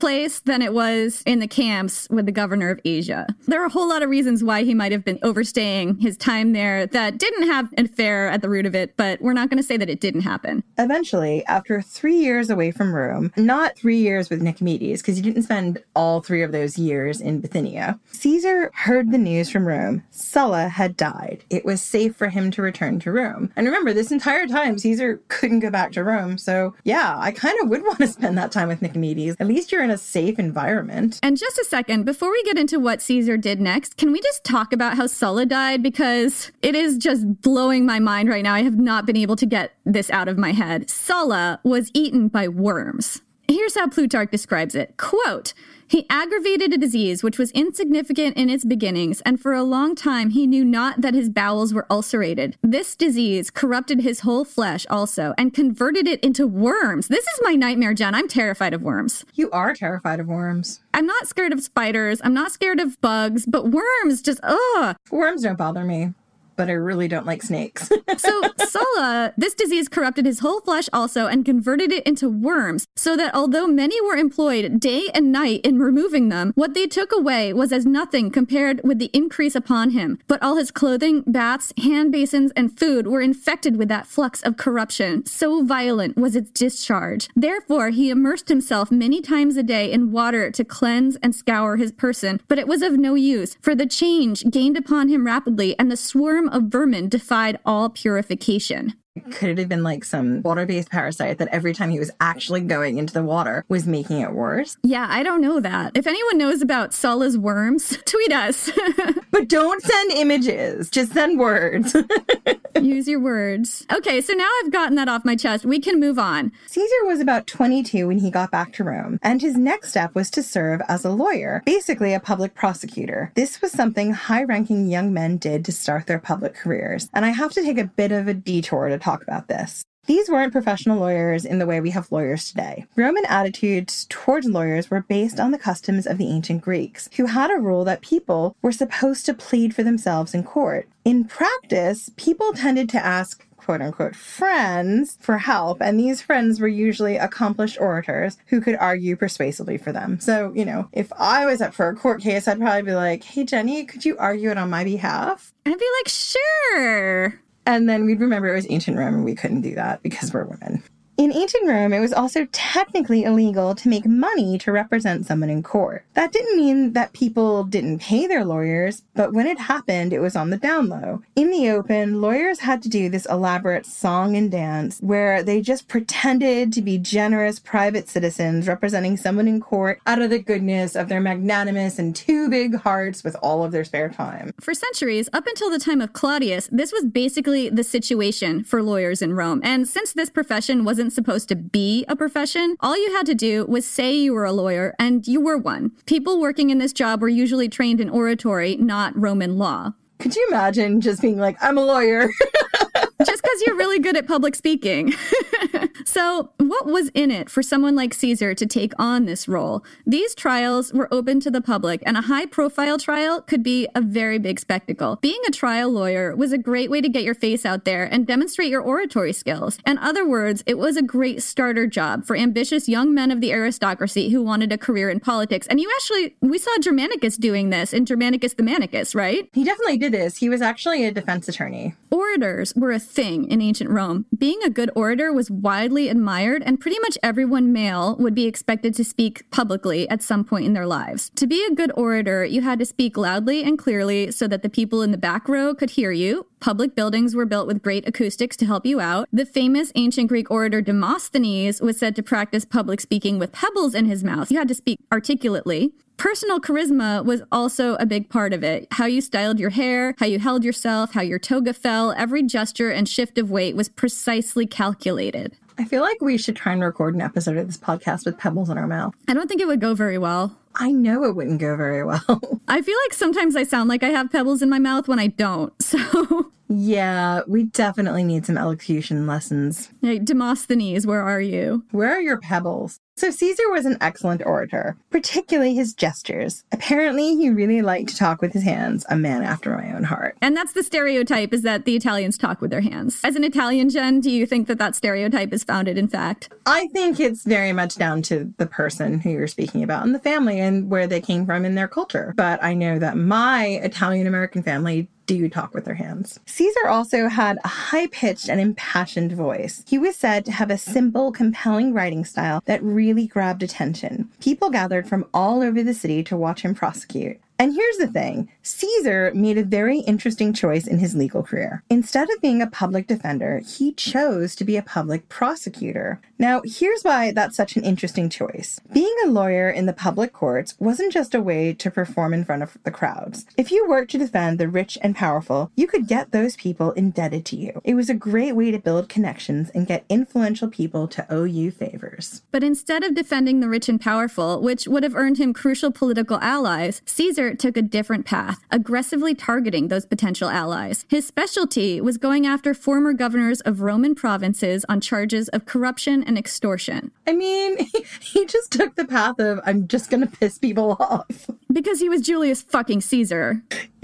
place than it was in the camps with the governor of Asia. There are a whole lot of reasons why he might have been overstaying his time there that didn't have an affair at the root of it, but we're not going to say that it didn't happen. Eventually, after three years away from Rome, not three years with Nicomedes, because he didn't spend all three of those years in Bithynia, Caesar heard the news from Rome. Sulla had died. It was safe for him to return to Rome. And remember, this entire time, Caesar couldn't go back to Rome. So, yeah, I kind of would want to spend that time with Nicomedes. At least you're in a safe environment. And just a second, before we get into what Caesar did next, can we just talk about how Sulla died? Because it is just blowing my mind right now. I have not been able to get this out of my head. Sulla was eaten by worms. Here's how Plutarch describes it. Quote, he aggravated a disease which was insignificant in its beginnings, and for a long time he knew not that his bowels were ulcerated. This disease corrupted his whole flesh also, and converted it into worms. This is my nightmare, Jen. I'm terrified of worms. You are terrified of worms. I'm not scared of spiders. I'm not scared of bugs, but worms just, ugh. Worms don't bother me but I really don't like snakes. so, Sulla, this disease corrupted his whole flesh also and converted it into worms, so that although many were employed day and night in removing them, what they took away was as nothing compared with the increase upon him. But all his clothing, baths, hand basins, and food were infected with that flux of corruption. So violent was its discharge. Therefore, he immersed himself many times a day in water to cleanse and scour his person, but it was of no use, for the change gained upon him rapidly, and the swarm swarm of vermin defied all purification. Could it have been like some water based parasite that every time he was actually going into the water was making it worse? Yeah, I don't know that. If anyone knows about Sulla's worms, tweet us. but don't send images, just send words. Use your words. Okay, so now I've gotten that off my chest. We can move on. Caesar was about 22 when he got back to Rome, and his next step was to serve as a lawyer, basically a public prosecutor. This was something high ranking young men did to start their public careers. And I have to take a bit of a detour to talk about this. These weren't professional lawyers in the way we have lawyers today. Roman attitudes towards lawyers were based on the customs of the ancient Greeks, who had a rule that people were supposed to plead for themselves in court. In practice, people tended to ask quote unquote friends for help, and these friends were usually accomplished orators who could argue persuasively for them. So, you know, if I was up for a court case, I'd probably be like, hey, Jenny, could you argue it on my behalf? And I'd be like, sure. And then we'd remember it was ancient Rome and we couldn't do that because we're women. In ancient Rome, it was also technically illegal to make money to represent someone in court. That didn't mean that people didn't pay their lawyers, but when it happened, it was on the down low. In the open, lawyers had to do this elaborate song and dance where they just pretended to be generous private citizens representing someone in court out of the goodness of their magnanimous and too big hearts with all of their spare time. For centuries, up until the time of Claudius, this was basically the situation for lawyers in Rome. And since this profession wasn't wasn't supposed to be a profession. All you had to do was say you were a lawyer, and you were one. People working in this job were usually trained in oratory, not Roman law. Could you imagine just being like, I'm a lawyer? just because you're really good at public speaking. so, what was in it for someone like Caesar to take on this role? These trials were open to the public, and a high profile trial could be a very big spectacle. Being a trial lawyer was a great way to get your face out there and demonstrate your oratory skills. In other words, it was a great starter job for ambitious young men of the aristocracy who wanted a career in politics. And you actually, we saw Germanicus doing this in Germanicus the Manicus, right? He definitely did this. He was actually a defense attorney. Orators were a thing in ancient Rome. Being a good orator was widely admired, and pretty much everyone male would be expected to speak publicly at some point in their lives. To be a good orator, you had to speak loudly and clearly so that the people in the back row could hear you. Public buildings were built with great acoustics to help you out. The famous ancient Greek orator Demosthenes was said to practice public speaking with pebbles in his mouth. You had to speak articulately. Personal charisma was also a big part of it. How you styled your hair, how you held yourself, how your toga fell, every gesture and shift of weight was precisely calculated. I feel like we should try and record an episode of this podcast with pebbles in our mouth. I don't think it would go very well. I know it wouldn't go very well. I feel like sometimes I sound like I have pebbles in my mouth when I don't. So yeah, we definitely need some elocution lessons. Hey, Demosthenes, where are you? Where are your pebbles? So Caesar was an excellent orator, particularly his gestures. Apparently, he really liked to talk with his hands, a man after my own heart. And that's the stereotype is that the Italians talk with their hands. As an Italian, Jen, do you think that that stereotype is founded in fact? I think it's very much down to the person who you're speaking about and the family and where they came from in their culture. But I know that my Italian American family do you talk with their hands. Caesar also had a high pitched and impassioned voice. He was said to have a simple, compelling writing style that really grabbed attention. People gathered from all over the city to watch him prosecute. And here's the thing Caesar made a very interesting choice in his legal career. Instead of being a public defender, he chose to be a public prosecutor. Now, here's why that's such an interesting choice. Being a lawyer in the public courts wasn't just a way to perform in front of the crowds. If you worked to defend the rich and powerful, you could get those people indebted to you. It was a great way to build connections and get influential people to owe you favors. But instead of defending the rich and powerful, which would have earned him crucial political allies, Caesar took a different path, aggressively targeting those potential allies. His specialty was going after former governors of Roman provinces on charges of corruption and extortion. I mean, he just took the path of, I'm just gonna piss people off. Because he was Julius fucking Caesar.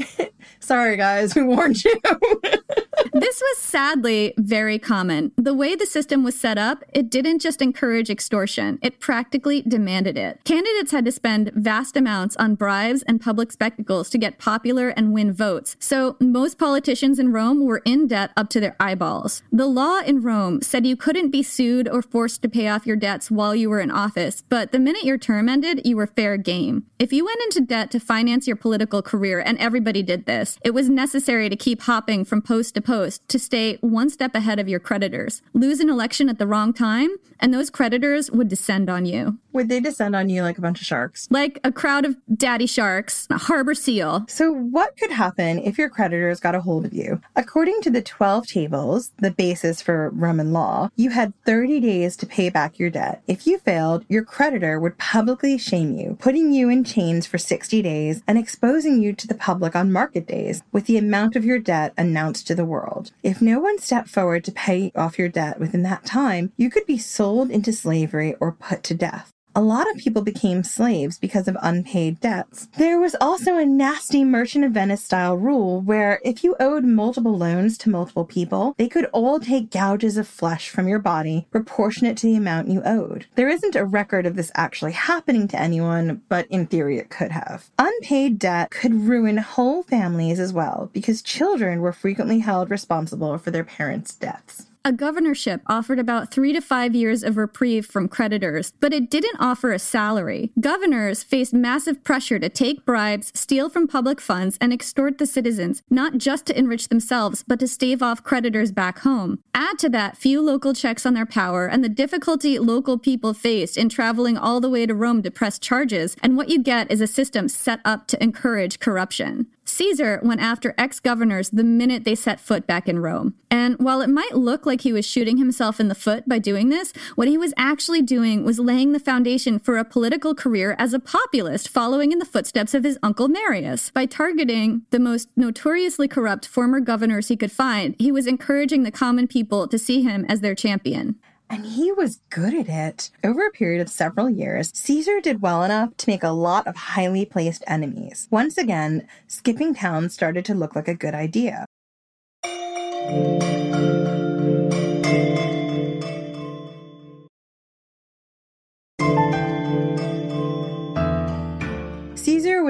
Sorry, guys, we warned you. this was sadly very common. The way the system was set up, it didn't just encourage extortion, it practically demanded it. Candidates had to spend vast amounts on bribes and public spectacles to get popular and win votes. So most politicians in Rome were in debt up to their eyeballs. The law in Rome said you couldn't be sued or forced to pay off your debts while you were in office, but the minute your term ended, you were fair game. If you went into debt to finance your political career, and everybody did this, it was necessary to keep hopping from post to post to stay one step ahead of your creditors. Lose an election at the wrong time, and those creditors would descend on you. Would they descend on you like a bunch of sharks? Like a crowd of daddy sharks, a harbor seal. So, what could happen if your creditors got a hold of you? According to the 12 tables, the basis for Roman law, you had 30 days to pay back your debt. If you failed, your creditor would publicly shame you, putting you in chains for 60 days and exposing you to the public on market days with the amount of your debt announced to the world. If no one stepped forward to pay off your debt within that time, you could be sold into slavery or put to death. A lot of people became slaves because of unpaid debts. There was also a nasty Merchant of Venice style rule where if you owed multiple loans to multiple people, they could all take gouges of flesh from your body proportionate to the amount you owed. There isn't a record of this actually happening to anyone, but in theory it could have. Unpaid debt could ruin whole families as well because children were frequently held responsible for their parents' deaths. A governorship offered about three to five years of reprieve from creditors, but it didn't offer a salary. Governors faced massive pressure to take bribes, steal from public funds, and extort the citizens, not just to enrich themselves, but to stave off creditors back home. Add to that few local checks on their power and the difficulty local people faced in traveling all the way to Rome to press charges, and what you get is a system set up to encourage corruption. Caesar went after ex governors the minute they set foot back in Rome. And while it might look like he was shooting himself in the foot by doing this, what he was actually doing was laying the foundation for a political career as a populist, following in the footsteps of his uncle Marius. By targeting the most notoriously corrupt former governors he could find, he was encouraging the common people to see him as their champion. And he was good at it. Over a period of several years, Caesar did well enough to make a lot of highly placed enemies. Once again, skipping town started to look like a good idea.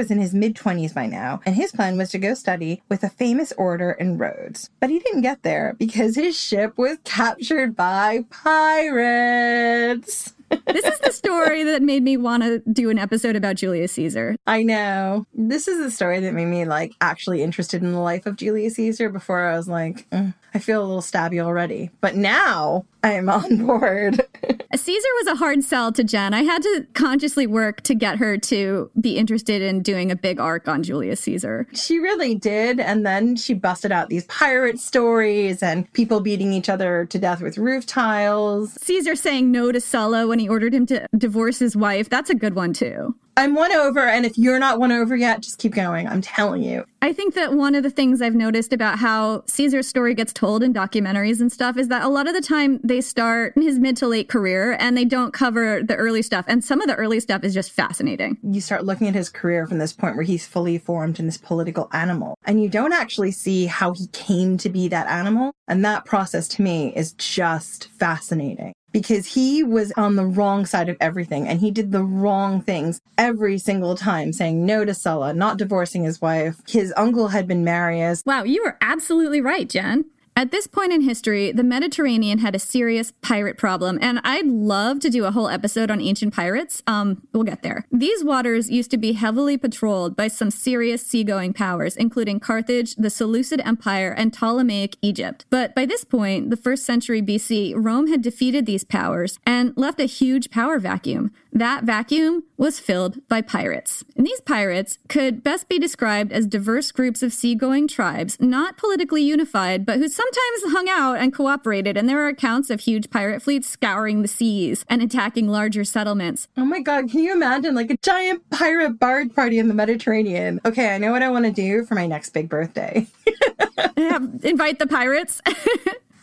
Was in his mid 20s by now, and his plan was to go study with a famous orator in Rhodes. But he didn't get there because his ship was captured by pirates. This is the story that made me want to do an episode about Julius Caesar. I know. This is the story that made me like actually interested in the life of Julius Caesar before I was like, mm, I feel a little stabby already. But now I am on board. Caesar was a hard sell to Jen. I had to consciously work to get her to be interested in doing a big arc on Julius Caesar. She really did. And then she busted out these pirate stories and people beating each other to death with roof tiles. Caesar saying no to Sulla when he ordered him to divorce his wife. That's a good one, too. I'm won over, and if you're not won over yet, just keep going. I'm telling you. I think that one of the things I've noticed about how Caesar's story gets told in documentaries and stuff is that a lot of the time they start in his mid to late career and they don't cover the early stuff. And some of the early stuff is just fascinating. You start looking at his career from this point where he's fully formed in this political animal, and you don't actually see how he came to be that animal. And that process to me is just fascinating because he was on the wrong side of everything and he did the wrong things every single time, saying no to Sulla, not divorcing his wife. His uncle had been Marius. Wow, you were absolutely right, Jen. At this point in history, the Mediterranean had a serious pirate problem, and I'd love to do a whole episode on ancient pirates. Um, we'll get there. These waters used to be heavily patrolled by some serious seagoing powers, including Carthage, the Seleucid Empire, and Ptolemaic Egypt. But by this point, the first century BC, Rome had defeated these powers and left a huge power vacuum. That vacuum was filled by pirates. And these pirates could best be described as diverse groups of seagoing tribes, not politically unified, but who sometimes hung out and cooperated. And there are accounts of huge pirate fleets scouring the seas and attacking larger settlements. Oh my god, can you imagine like a giant pirate bard party in the Mediterranean? Okay, I know what I want to do for my next big birthday. yeah, invite the pirates.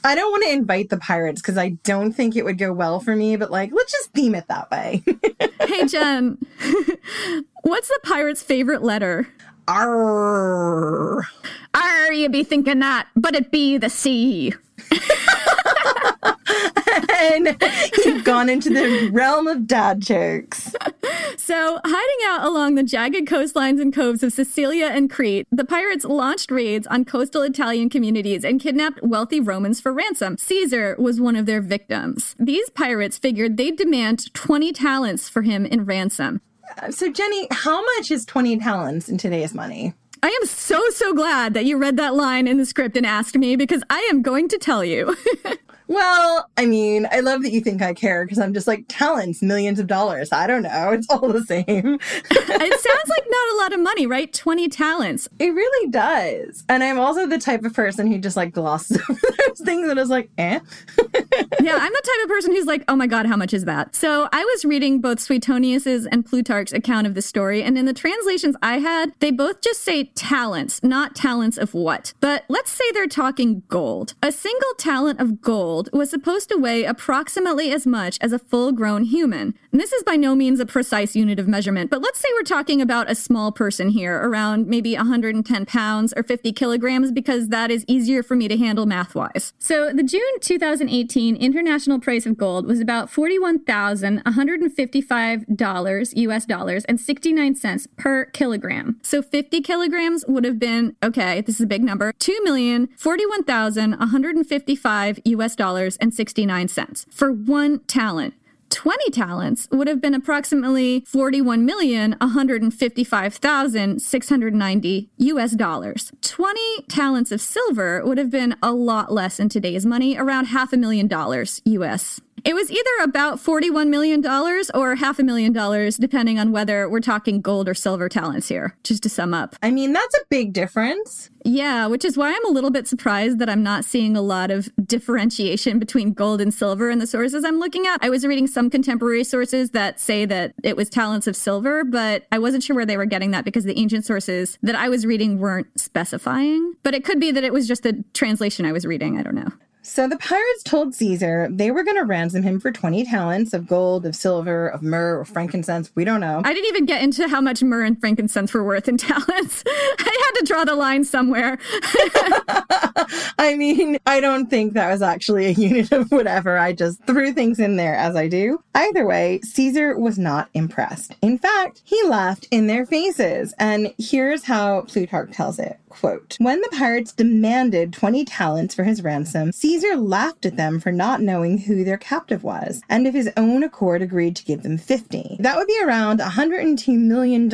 I don't want to invite the pirates because I don't think it would go well for me, but like, let's just theme it that way. hey, Jen, what's the pirate's favorite letter? R. R, you be thinking that, but it be the C. and you've gone into the realm of dad jokes. So, hiding out along the jagged coastlines and coves of Cilicia and Crete, the pirates launched raids on coastal Italian communities and kidnapped wealthy Romans for ransom. Caesar was one of their victims. These pirates figured they'd demand 20 talents for him in ransom. Uh, so, Jenny, how much is 20 talents in today's money? I am so, so glad that you read that line in the script and asked me because I am going to tell you. Well, I mean, I love that you think I care because I'm just like talents, millions of dollars. I don't know. It's all the same. it sounds like not a lot of money, right? 20 talents. It really does. And I'm also the type of person who just like glosses over those things and is like, eh. yeah, I'm the type of person who's like, oh my God, how much is that? So I was reading both Suetonius's and Plutarch's account of the story. And in the translations I had, they both just say talents, not talents of what. But let's say they're talking gold. A single talent of gold old was supposed to weigh approximately as much as a full grown human. And this is by no means a precise unit of measurement, but let's say we're talking about a small person here, around maybe 110 pounds or 50 kilograms, because that is easier for me to handle math wise. So the June 2018 international price of gold was about $41,155 US dollars and 69 cents per kilogram. So 50 kilograms would have been, okay, this is a big number, 2,041,155 US dollars $69 for one talent. 20 talents would have been approximately 41,155,690 US dollars. 20 talents of silver would have been a lot less in today's money, around half a million dollars US. It was either about $41 million or half a million dollars, depending on whether we're talking gold or silver talents here, just to sum up. I mean, that's a big difference. Yeah, which is why I'm a little bit surprised that I'm not seeing a lot of differentiation between gold and silver in the sources I'm looking at. I was reading some contemporary sources that say that it was talents of silver, but I wasn't sure where they were getting that because the ancient sources that I was reading weren't specifying. But it could be that it was just the translation I was reading. I don't know. So the pirates told Caesar they were going to ransom him for 20 talents of gold, of silver, of myrrh, of frankincense. We don't know. I didn't even get into how much myrrh and frankincense were worth in talents. I had to draw the line somewhere. I mean, I don't think that was actually a unit of whatever. I just threw things in there as I do. Either way, Caesar was not impressed. In fact, he laughed in their faces. And here's how Plutarch tells it. Quote, when the pirates demanded 20 talents for his ransom, Caesar laughed at them for not knowing who their captive was, and of his own accord agreed to give them 50. That would be around $102 million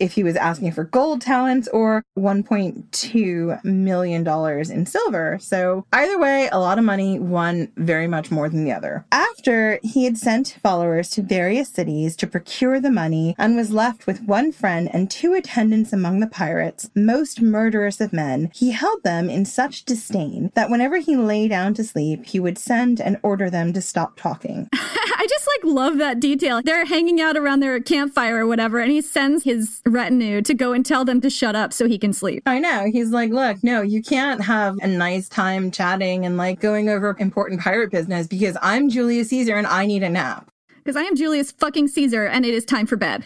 if he was asking for gold talents or $1.2 million in silver. So either way, a lot of money, one very much more than the other. After he had sent followers to various cities to procure the money and was left with one friend and two attendants among the pirates, most murderous of men, he held them in such disdain that whenever he lay down to sleep, he would send and order them to stop talking. I just like love that detail. They're hanging out around their campfire or whatever, and he sends his retinue to go and tell them to shut up so he can sleep. I know. He's like, look, no, you can't have a nice time chatting and like going over important pirate business because I'm Julius Caesar and I need a nap. Because I am Julius fucking Caesar and it is time for bed.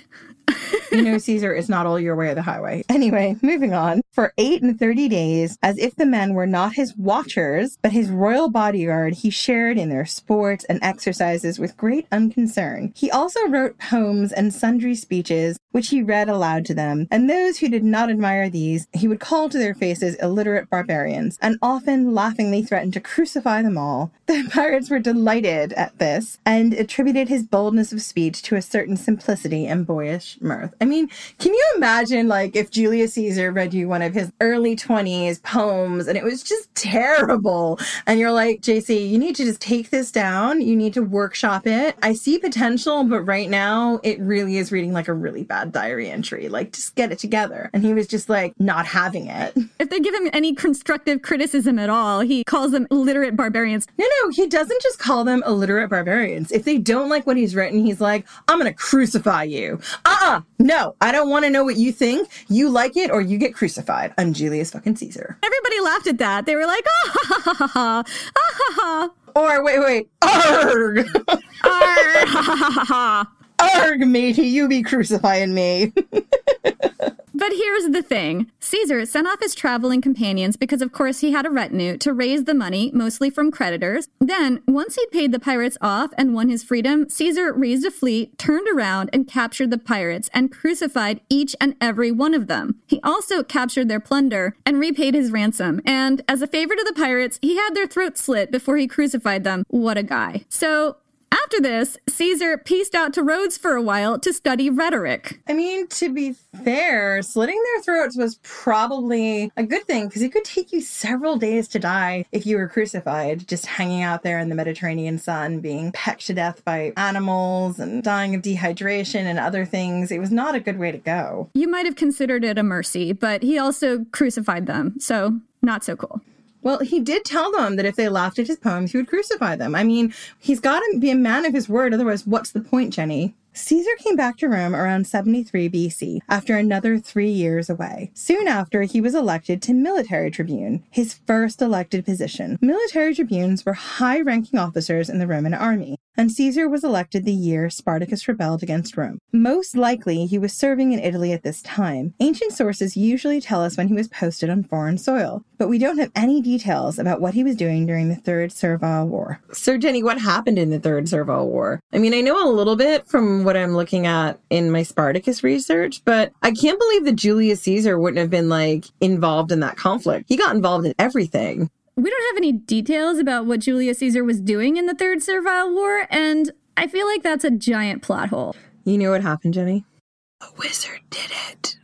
you know, Caesar is not all your way of the highway. Anyway, moving on. For eight and 30 days, as if the men were not his watchers, but his royal bodyguard, he shared in their sports and exercises with great unconcern. He also wrote poems and sundry speeches, which he read aloud to them, and those who did not admire these, he would call to their faces illiterate barbarians, and often laughingly threatened to crucify them all. The pirates were delighted at this, and attributed his boldness of speech to a certain simplicity and boyish mirth. I mean, can you imagine, like, if Julius Caesar read you one of his early 20s poems and it was just terrible, and you're like, JC, you need to just take this down, you need to workshop it. I see potential, but right now it really is reading like a really bad diary entry. Like, just get it together. And he was just like, not having it. If they give him any constructive criticism at all, he calls them illiterate barbarians. No, no, he doesn't just call them illiterate barbarians. If they don't like what he's written, he's like, I'm going to crucify you. Uh uh-uh, uh no, I don't want to know what you think. You like it or you get crucified. I'm Julius fucking Caesar. Everybody laughed at that. They were like, ah ha ha ha ha, ah ha ha. Or wait, wait, arg! Arg, ha ha ha ha. Arg, matey, you be crucifying me. But here's the thing Caesar sent off his traveling companions because, of course, he had a retinue to raise the money, mostly from creditors. Then, once he'd paid the pirates off and won his freedom, Caesar raised a fleet, turned around, and captured the pirates and crucified each and every one of them. He also captured their plunder and repaid his ransom. And as a favor to the pirates, he had their throats slit before he crucified them. What a guy. So, after this, Caesar pieced out to Rhodes for a while to study rhetoric. I mean, to be fair, slitting their throats was probably a good thing because it could take you several days to die if you were crucified, just hanging out there in the Mediterranean sun, being pecked to death by animals and dying of dehydration and other things. It was not a good way to go. You might have considered it a mercy, but he also crucified them, so not so cool. Well, he did tell them that if they laughed at his poems, he would crucify them. I mean, he's got to be a man of his word. Otherwise, what's the point, Jenny? Caesar came back to Rome around 73 BC after another three years away. Soon after, he was elected to military tribune, his first elected position. Military tribunes were high ranking officers in the Roman army, and Caesar was elected the year Spartacus rebelled against Rome. Most likely, he was serving in Italy at this time. Ancient sources usually tell us when he was posted on foreign soil, but we don't have any details about what he was doing during the Third Servile War. So, Jenny, what happened in the Third Servile War? I mean, I know a little bit from what I'm looking at in my Spartacus research, but I can't believe that Julius Caesar wouldn't have been like involved in that conflict. He got involved in everything. We don't have any details about what Julius Caesar was doing in the Third Servile War, and I feel like that's a giant plot hole. You know what happened, Jenny? A wizard did it.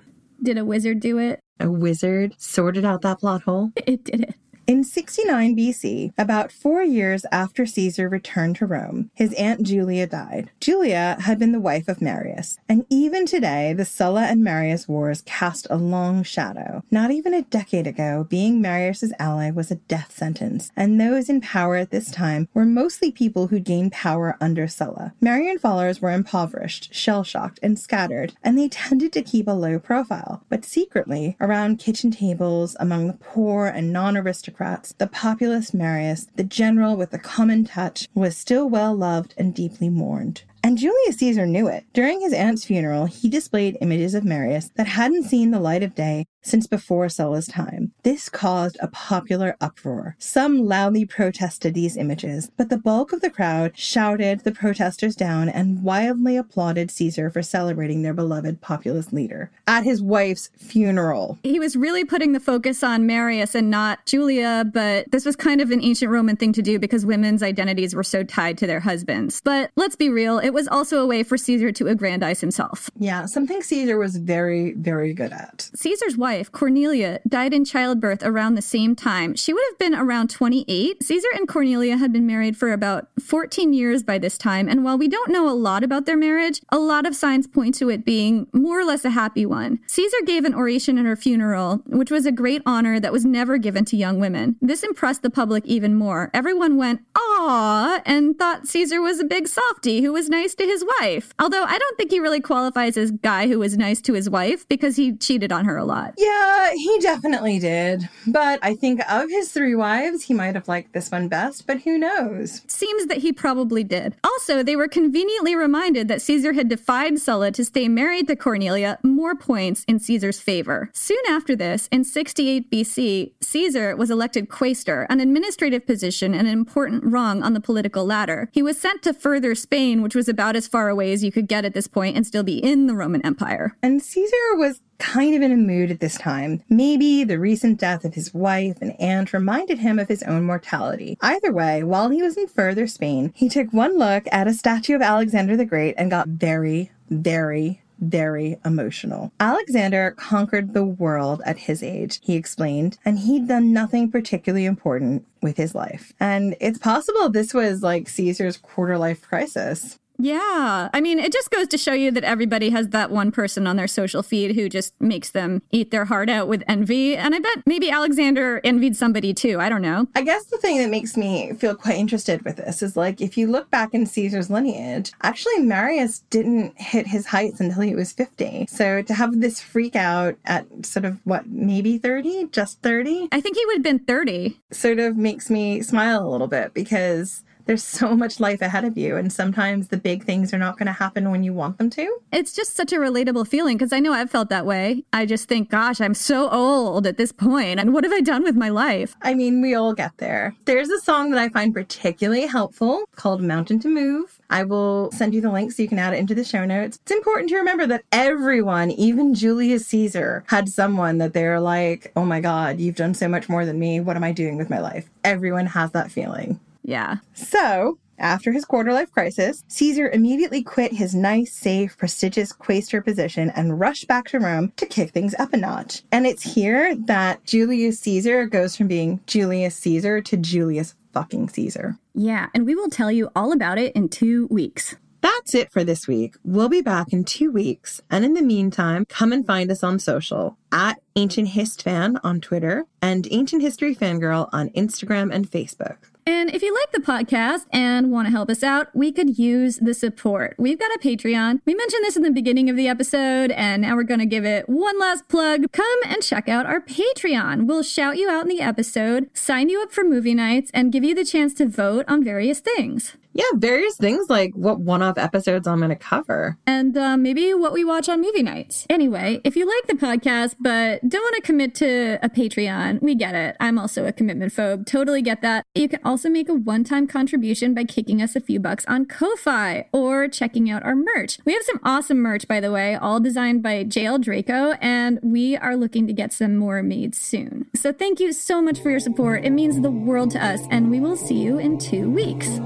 Did a wizard do it? A wizard sorted out that plot hole? It did it. In 69 BC, about four years after Caesar returned to Rome, his aunt Julia died. Julia had been the wife of Marius, and even today, the Sulla and Marius wars cast a long shadow. Not even a decade ago, being Marius's ally was a death sentence, and those in power at this time were mostly people who gained power under Sulla. Marian followers were impoverished, shell shocked, and scattered, and they tended to keep a low profile, but secretly, around kitchen tables, among the poor and non aristocrats, aristocrats, the populist Marius, the general with the common touch, was still well loved and deeply mourned. And Julius Caesar knew it. During his aunt's funeral, he displayed images of Marius that hadn't seen the light of day since before Sulla's time. This caused a popular uproar. Some loudly protested these images, but the bulk of the crowd shouted the protesters down and wildly applauded Caesar for celebrating their beloved populist leader at his wife's funeral. He was really putting the focus on Marius and not Julia, but this was kind of an ancient Roman thing to do because women's identities were so tied to their husbands. But let's be real, it was also a way for Caesar to aggrandize himself. Yeah, something Caesar was very, very good at. Caesar's wife Cornelia, died in childbirth around the same time. She would have been around 28. Caesar and Cornelia had been married for about 14 years by this time, and while we don't know a lot about their marriage, a lot of signs point to it being more or less a happy one. Caesar gave an oration at her funeral, which was a great honor that was never given to young women. This impressed the public even more. Everyone went, ah, and thought Caesar was a big softy who was nice to his wife. Although I don't think he really qualifies as guy who was nice to his wife because he cheated on her a lot. Yeah, he definitely did. But I think of his three wives, he might have liked this one best, but who knows? Seems that he probably did. Also, they were conveniently reminded that Caesar had defied Sulla to stay married to Cornelia, more points in Caesar's favor. Soon after this, in 68 BC, Caesar was elected quaestor, an administrative position and an important rung on the political ladder. He was sent to further Spain, which was about as far away as you could get at this point and still be in the Roman Empire. And Caesar was kind of in a mood at this time. Maybe the recent death of his wife and aunt reminded him of his own mortality. Either way, while he was in further Spain, he took one look at a statue of Alexander the Great and got very, very, very emotional. Alexander conquered the world at his age, he explained, and he'd done nothing particularly important with his life. And it's possible this was like Caesar's quarter life crisis. Yeah. I mean, it just goes to show you that everybody has that one person on their social feed who just makes them eat their heart out with envy. And I bet maybe Alexander envied somebody too. I don't know. I guess the thing that makes me feel quite interested with this is like if you look back in Caesar's lineage, actually Marius didn't hit his heights until he was 50. So to have this freak out at sort of what, maybe 30, just 30? I think he would have been 30. Sort of makes me smile a little bit because there's so much life ahead of you and sometimes the big things are not going to happen when you want them to it's just such a relatable feeling because i know i've felt that way i just think gosh i'm so old at this point and what have i done with my life i mean we all get there there's a song that i find particularly helpful called mountain to move I will send you the link so you can add it into the show notes. It's important to remember that everyone, even Julius Caesar, had someone that they're like, oh my God, you've done so much more than me. What am I doing with my life? Everyone has that feeling. Yeah. So, after his quarter life crisis, Caesar immediately quit his nice, safe, prestigious quaestor position and rushed back to Rome to kick things up a notch. And it's here that Julius Caesar goes from being Julius Caesar to Julius fucking Caesar. Yeah, and we will tell you all about it in two weeks. That's it for this week. We'll be back in two weeks. And in the meantime, come and find us on social at Ancient Hist Fan on Twitter and Ancient History Fangirl on Instagram and Facebook. And if you like the podcast and want to help us out, we could use the support. We've got a Patreon. We mentioned this in the beginning of the episode, and now we're going to give it one last plug. Come and check out our Patreon. We'll shout you out in the episode, sign you up for movie nights, and give you the chance to vote on various things. Yeah, various things like what one off episodes I'm going to cover. And uh, maybe what we watch on movie nights. Anyway, if you like the podcast but don't want to commit to a Patreon, we get it. I'm also a commitment phobe. Totally get that. You can also make a one time contribution by kicking us a few bucks on Ko fi or checking out our merch. We have some awesome merch, by the way, all designed by JL Draco, and we are looking to get some more made soon. So thank you so much for your support. It means the world to us, and we will see you in two weeks.